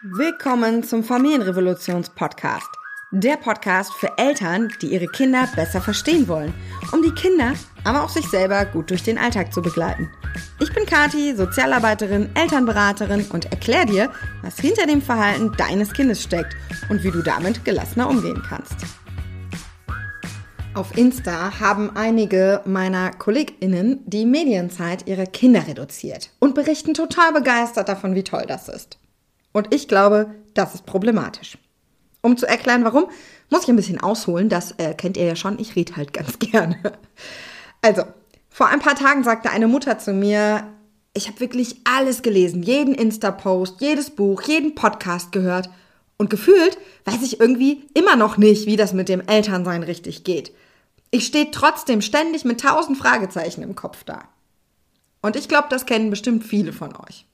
Willkommen zum Familienrevolutions-Podcast. Der Podcast für Eltern, die ihre Kinder besser verstehen wollen, um die Kinder, aber auch sich selber gut durch den Alltag zu begleiten. Ich bin Kati, Sozialarbeiterin, Elternberaterin und erkläre dir, was hinter dem Verhalten deines Kindes steckt und wie du damit gelassener umgehen kannst. Auf Insta haben einige meiner KollegInnen die Medienzeit ihrer Kinder reduziert und berichten total begeistert davon, wie toll das ist. Und ich glaube, das ist problematisch. Um zu erklären, warum, muss ich ein bisschen ausholen. Das äh, kennt ihr ja schon. Ich rede halt ganz gerne. Also, vor ein paar Tagen sagte eine Mutter zu mir, ich habe wirklich alles gelesen, jeden Insta-Post, jedes Buch, jeden Podcast gehört. Und gefühlt weiß ich irgendwie immer noch nicht, wie das mit dem Elternsein richtig geht. Ich stehe trotzdem ständig mit tausend Fragezeichen im Kopf da. Und ich glaube, das kennen bestimmt viele von euch.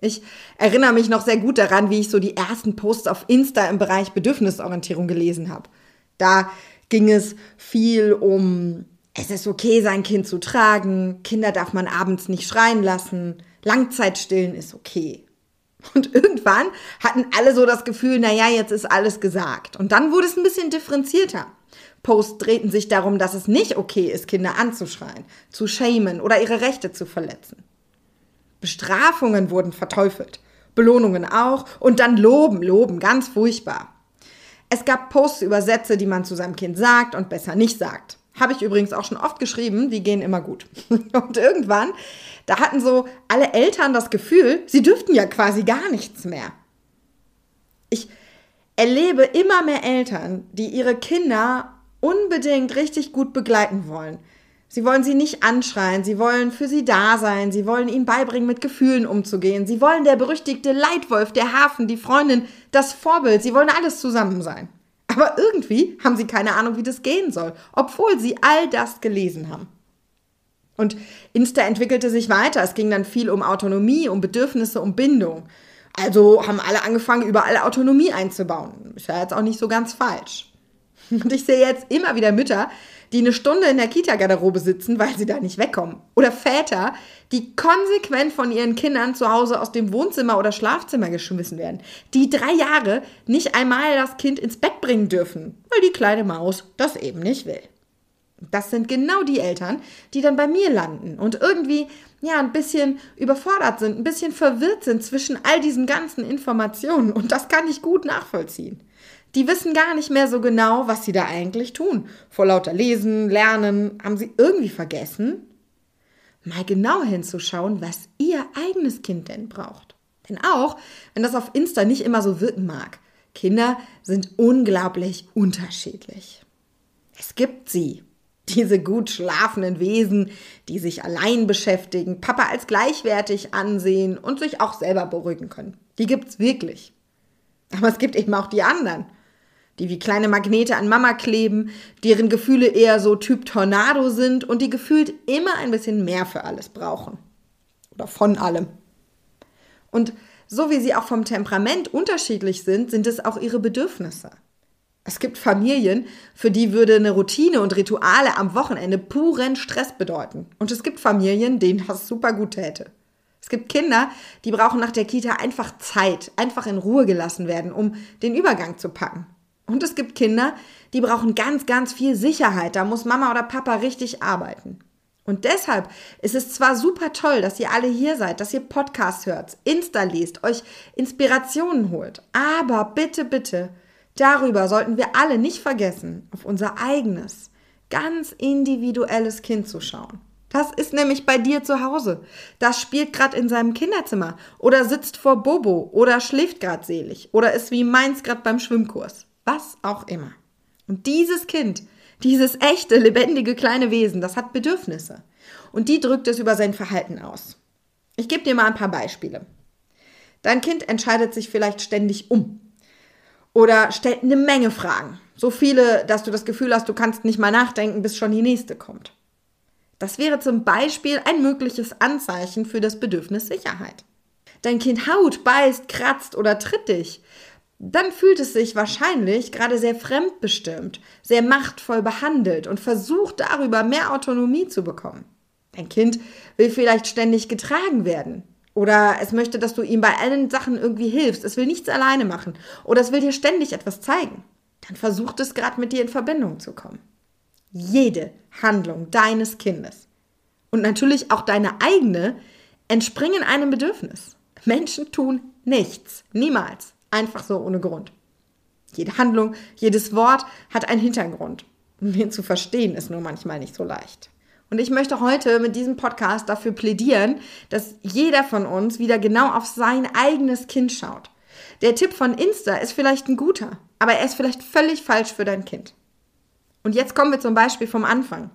Ich erinnere mich noch sehr gut daran, wie ich so die ersten Posts auf Insta im Bereich Bedürfnisorientierung gelesen habe. Da ging es viel um, es ist okay, sein Kind zu tragen, Kinder darf man abends nicht schreien lassen, Langzeitstillen ist okay. Und irgendwann hatten alle so das Gefühl, naja, jetzt ist alles gesagt. Und dann wurde es ein bisschen differenzierter. Posts drehten sich darum, dass es nicht okay ist, Kinder anzuschreien, zu shamen oder ihre Rechte zu verletzen. Bestrafungen wurden verteufelt, Belohnungen auch und dann Loben, Loben, ganz furchtbar. Es gab Posts über Sätze, die man zu seinem Kind sagt und besser nicht sagt. Habe ich übrigens auch schon oft geschrieben, die gehen immer gut. Und irgendwann, da hatten so alle Eltern das Gefühl, sie dürften ja quasi gar nichts mehr. Ich erlebe immer mehr Eltern, die ihre Kinder unbedingt richtig gut begleiten wollen. Sie wollen sie nicht anschreien, sie wollen für sie da sein, sie wollen ihnen beibringen, mit Gefühlen umzugehen, sie wollen der berüchtigte Leitwolf, der Hafen, die Freundin, das Vorbild, sie wollen alles zusammen sein. Aber irgendwie haben sie keine Ahnung, wie das gehen soll, obwohl sie all das gelesen haben. Und Insta entwickelte sich weiter. Es ging dann viel um Autonomie, um Bedürfnisse, um Bindung. Also haben alle angefangen, überall Autonomie einzubauen. Ist ja jetzt auch nicht so ganz falsch. Und ich sehe jetzt immer wieder Mütter, die eine Stunde in der Kita-Garderobe sitzen, weil sie da nicht wegkommen. Oder Väter, die konsequent von ihren Kindern zu Hause aus dem Wohnzimmer oder Schlafzimmer geschmissen werden. Die drei Jahre nicht einmal das Kind ins Bett bringen dürfen, weil die kleine Maus das eben nicht will. Das sind genau die Eltern, die dann bei mir landen und irgendwie ja ein bisschen überfordert sind, ein bisschen verwirrt sind zwischen all diesen ganzen Informationen und das kann ich gut nachvollziehen. Die wissen gar nicht mehr so genau, was sie da eigentlich tun. Vor lauter Lesen, Lernen, haben sie irgendwie vergessen, mal genau hinzuschauen, was ihr eigenes Kind denn braucht. Denn auch, wenn das auf Insta nicht immer so wirken mag, Kinder sind unglaublich unterschiedlich. Es gibt sie, diese gut schlafenden Wesen, die sich allein beschäftigen, Papa als gleichwertig ansehen und sich auch selber beruhigen können. Die gibt's wirklich. Aber es gibt eben auch die anderen, die wie kleine Magnete an Mama kleben, deren Gefühle eher so Typ Tornado sind und die gefühlt immer ein bisschen mehr für alles brauchen. Oder von allem. Und so wie sie auch vom Temperament unterschiedlich sind, sind es auch ihre Bedürfnisse. Es gibt Familien, für die würde eine Routine und Rituale am Wochenende puren Stress bedeuten. Und es gibt Familien, denen das super gut täte. Es gibt Kinder, die brauchen nach der Kita einfach Zeit, einfach in Ruhe gelassen werden, um den Übergang zu packen. Und es gibt Kinder, die brauchen ganz, ganz viel Sicherheit. Da muss Mama oder Papa richtig arbeiten. Und deshalb ist es zwar super toll, dass ihr alle hier seid, dass ihr Podcasts hört, Insta liest, euch Inspirationen holt. Aber bitte, bitte, darüber sollten wir alle nicht vergessen, auf unser eigenes, ganz individuelles Kind zu schauen. Das ist nämlich bei dir zu Hause. Das spielt gerade in seinem Kinderzimmer oder sitzt vor Bobo oder schläft gerade selig oder ist wie meins gerade beim Schwimmkurs was auch immer. Und dieses Kind, dieses echte, lebendige kleine Wesen, das hat Bedürfnisse. Und die drückt es über sein Verhalten aus. Ich gebe dir mal ein paar Beispiele. Dein Kind entscheidet sich vielleicht ständig um oder stellt eine Menge Fragen. So viele, dass du das Gefühl hast, du kannst nicht mal nachdenken, bis schon die nächste kommt. Das wäre zum Beispiel ein mögliches Anzeichen für das Bedürfnis Sicherheit. Dein Kind haut, beißt, kratzt oder tritt dich, dann fühlt es sich wahrscheinlich gerade sehr fremdbestimmt, sehr machtvoll behandelt und versucht darüber mehr Autonomie zu bekommen. Dein Kind will vielleicht ständig getragen werden. Oder es möchte, dass du ihm bei allen Sachen irgendwie hilfst. Es will nichts alleine machen. Oder es will dir ständig etwas zeigen. Dann versucht es gerade mit dir in Verbindung zu kommen. Jede Handlung deines Kindes und natürlich auch deine eigene entspringen einem Bedürfnis. Menschen tun nichts, niemals, einfach so ohne Grund. Jede Handlung, jedes Wort hat einen Hintergrund. Und den zu verstehen ist nur manchmal nicht so leicht. Und ich möchte heute mit diesem Podcast dafür plädieren, dass jeder von uns wieder genau auf sein eigenes Kind schaut. Der Tipp von Insta ist vielleicht ein guter, aber er ist vielleicht völlig falsch für dein Kind. Und jetzt kommen wir zum Beispiel vom Anfang.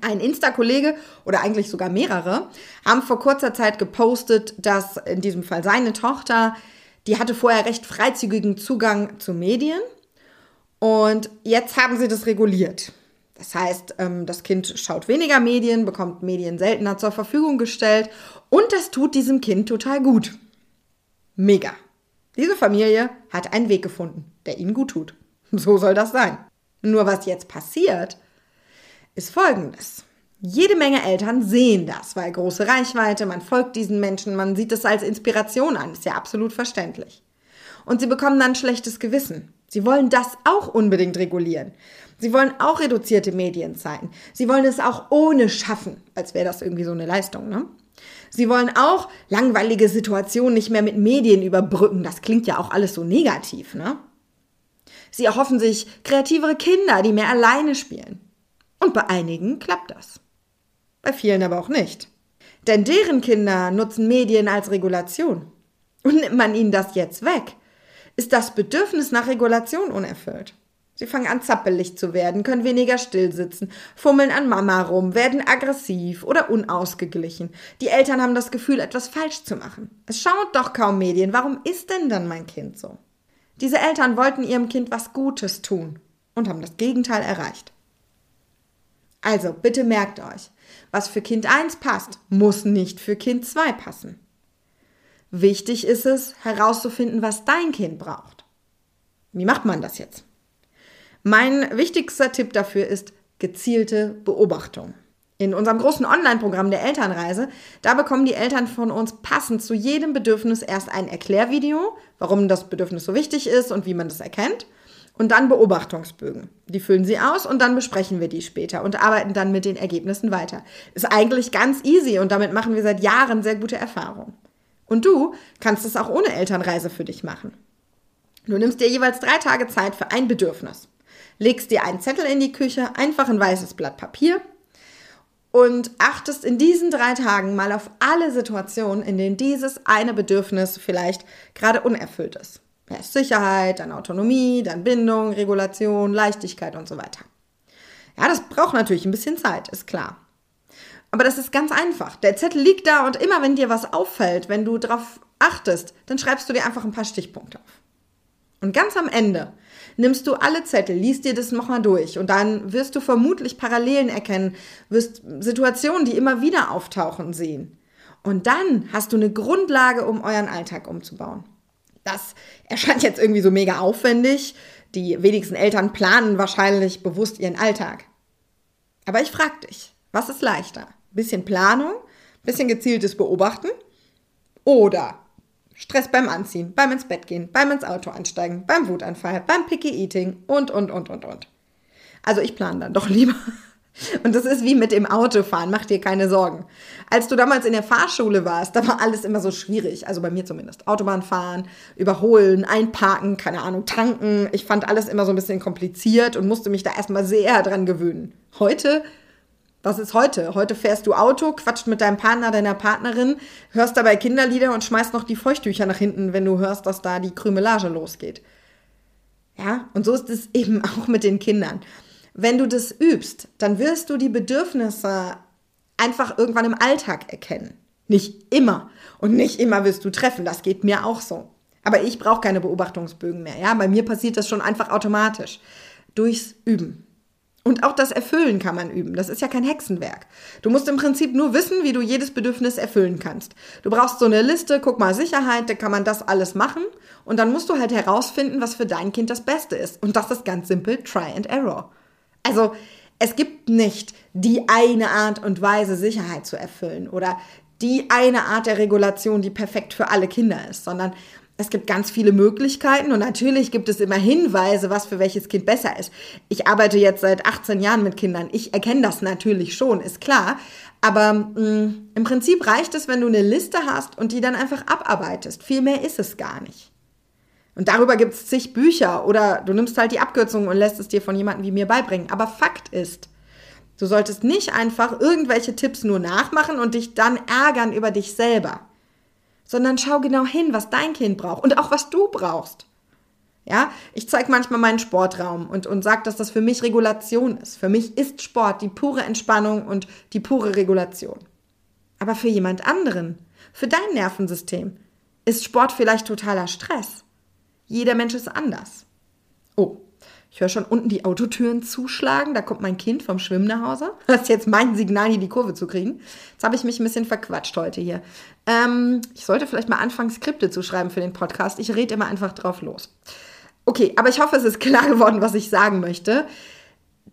Ein Insta-Kollege oder eigentlich sogar mehrere haben vor kurzer Zeit gepostet, dass in diesem Fall seine Tochter, die hatte vorher recht freizügigen Zugang zu Medien und jetzt haben sie das reguliert. Das heißt, ähm, das Kind schaut weniger Medien, bekommt Medien seltener zur Verfügung gestellt und das tut diesem Kind total gut. Mega. Diese Familie hat einen Weg gefunden, der ihnen gut tut. So soll das sein. Nur was jetzt passiert, ist folgendes. Jede Menge Eltern sehen das, weil große Reichweite, man folgt diesen Menschen, man sieht es als Inspiration an, ist ja absolut verständlich. Und sie bekommen dann schlechtes Gewissen. Sie wollen das auch unbedingt regulieren. Sie wollen auch reduzierte Medienzeiten. Sie wollen es auch ohne schaffen, als wäre das irgendwie so eine Leistung, ne? Sie wollen auch langweilige Situationen nicht mehr mit Medien überbrücken. Das klingt ja auch alles so negativ, ne? Sie erhoffen sich kreativere Kinder, die mehr alleine spielen. Und bei einigen klappt das. Bei vielen aber auch nicht. Denn deren Kinder nutzen Medien als Regulation. Und nimmt man ihnen das jetzt weg, ist das Bedürfnis nach Regulation unerfüllt. Sie fangen an zappelig zu werden, können weniger still sitzen, fummeln an Mama rum, werden aggressiv oder unausgeglichen. Die Eltern haben das Gefühl, etwas falsch zu machen. Es schaut doch kaum Medien. Warum ist denn dann mein Kind so? Diese Eltern wollten ihrem Kind was Gutes tun und haben das Gegenteil erreicht. Also, bitte merkt euch, was für Kind 1 passt, muss nicht für Kind 2 passen. Wichtig ist es, herauszufinden, was dein Kind braucht. Wie macht man das jetzt? Mein wichtigster Tipp dafür ist gezielte Beobachtung. In unserem großen Online-Programm der Elternreise, da bekommen die Eltern von uns passend zu jedem Bedürfnis erst ein Erklärvideo, warum das Bedürfnis so wichtig ist und wie man das erkennt. Und dann Beobachtungsbögen. Die füllen sie aus und dann besprechen wir die später und arbeiten dann mit den Ergebnissen weiter. Ist eigentlich ganz easy und damit machen wir seit Jahren sehr gute Erfahrungen. Und du kannst es auch ohne Elternreise für dich machen. Du nimmst dir jeweils drei Tage Zeit für ein Bedürfnis legst dir einen Zettel in die Küche, einfach ein weißes Blatt Papier und achtest in diesen drei Tagen mal auf alle Situationen, in denen dieses eine Bedürfnis vielleicht gerade unerfüllt ist. Da ist Sicherheit, dann Autonomie, dann Bindung, Regulation, Leichtigkeit und so weiter. Ja, das braucht natürlich ein bisschen Zeit, ist klar. Aber das ist ganz einfach. Der Zettel liegt da und immer wenn dir was auffällt, wenn du darauf achtest, dann schreibst du dir einfach ein paar Stichpunkte auf. Und ganz am Ende nimmst du alle Zettel, liest dir das nochmal durch und dann wirst du vermutlich Parallelen erkennen, wirst Situationen, die immer wieder auftauchen, sehen. Und dann hast du eine Grundlage, um euren Alltag umzubauen. Das erscheint jetzt irgendwie so mega aufwendig. Die wenigsten Eltern planen wahrscheinlich bewusst ihren Alltag. Aber ich frage dich, was ist leichter? Bisschen Planung, bisschen gezieltes Beobachten oder Stress beim Anziehen, beim ins Bett gehen, beim ins Auto einsteigen, beim Wutanfall, beim Picky Eating und, und, und, und, und. Also ich plane dann doch lieber. Und das ist wie mit dem Autofahren, mach dir keine Sorgen. Als du damals in der Fahrschule warst, da war alles immer so schwierig, also bei mir zumindest. Autobahn fahren, überholen, einparken, keine Ahnung, tanken. Ich fand alles immer so ein bisschen kompliziert und musste mich da erstmal sehr dran gewöhnen. Heute was ist heute? Heute fährst du Auto, quatscht mit deinem Partner, deiner Partnerin, hörst dabei Kinderlieder und schmeißt noch die Feuchttücher nach hinten, wenn du hörst, dass da die Krümelage losgeht. Ja, und so ist es eben auch mit den Kindern. Wenn du das übst, dann wirst du die Bedürfnisse einfach irgendwann im Alltag erkennen. Nicht immer. Und nicht immer wirst du treffen. Das geht mir auch so. Aber ich brauche keine Beobachtungsbögen mehr. Ja, bei mir passiert das schon einfach automatisch. Durchs Üben. Und auch das Erfüllen kann man üben. Das ist ja kein Hexenwerk. Du musst im Prinzip nur wissen, wie du jedes Bedürfnis erfüllen kannst. Du brauchst so eine Liste, guck mal Sicherheit, da kann man das alles machen. Und dann musst du halt herausfinden, was für dein Kind das Beste ist. Und das ist ganz simpel, Try and Error. Also es gibt nicht die eine Art und Weise, Sicherheit zu erfüllen oder die eine Art der Regulation, die perfekt für alle Kinder ist, sondern es gibt ganz viele Möglichkeiten und natürlich gibt es immer Hinweise, was für welches Kind besser ist. Ich arbeite jetzt seit 18 Jahren mit Kindern. Ich erkenne das natürlich schon, ist klar. Aber mh, mm, im Prinzip reicht es, wenn du eine Liste hast und die dann einfach abarbeitest. Viel mehr ist es gar nicht. Und darüber gibt es zig Bücher oder du nimmst halt die Abkürzung und lässt es dir von jemandem wie mir beibringen. Aber Fakt ist, du solltest nicht einfach irgendwelche Tipps nur nachmachen und dich dann ärgern über dich selber sondern schau genau hin, was dein Kind braucht und auch was du brauchst. Ja, ich zeige manchmal meinen Sportraum und, und sage, dass das für mich Regulation ist. Für mich ist Sport die pure Entspannung und die pure Regulation. Aber für jemand anderen, für dein Nervensystem, ist Sport vielleicht totaler Stress. Jeder Mensch ist anders. Oh, ich höre schon unten die Autotüren zuschlagen. Da kommt mein Kind vom Schwimmen nach Hause. Das ist jetzt mein Signal, hier die Kurve zu kriegen. Jetzt habe ich mich ein bisschen verquatscht heute hier. Ähm, ich sollte vielleicht mal anfangen, Skripte zu schreiben für den Podcast. Ich rede immer einfach drauf los. Okay, aber ich hoffe, es ist klar geworden, was ich sagen möchte.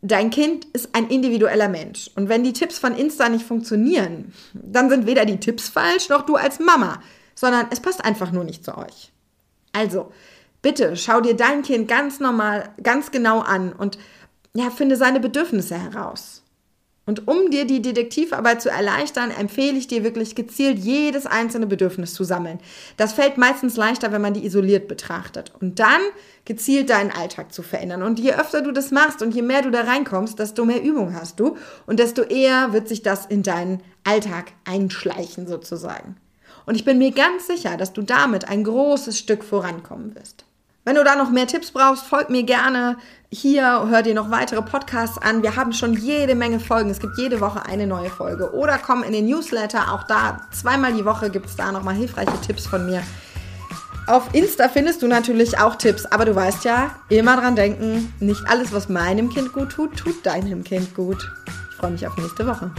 Dein Kind ist ein individueller Mensch. Und wenn die Tipps von Insta nicht funktionieren, dann sind weder die Tipps falsch, noch du als Mama, sondern es passt einfach nur nicht zu euch. Also, Bitte schau dir dein Kind ganz normal, ganz genau an und ja, finde seine Bedürfnisse heraus. Und um dir die Detektivarbeit zu erleichtern, empfehle ich dir wirklich gezielt jedes einzelne Bedürfnis zu sammeln. Das fällt meistens leichter, wenn man die isoliert betrachtet. Und dann gezielt deinen Alltag zu verändern. Und je öfter du das machst und je mehr du da reinkommst, desto mehr Übung hast du und desto eher wird sich das in deinen Alltag einschleichen sozusagen. Und ich bin mir ganz sicher, dass du damit ein großes Stück vorankommen wirst. Wenn du da noch mehr Tipps brauchst, folg mir gerne hier, hör dir noch weitere Podcasts an. Wir haben schon jede Menge Folgen. Es gibt jede Woche eine neue Folge. Oder komm in den Newsletter. Auch da zweimal die Woche gibt es da nochmal hilfreiche Tipps von mir. Auf Insta findest du natürlich auch Tipps, aber du weißt ja, immer dran denken, nicht alles, was meinem Kind gut tut, tut deinem Kind gut. Ich freue mich auf nächste Woche.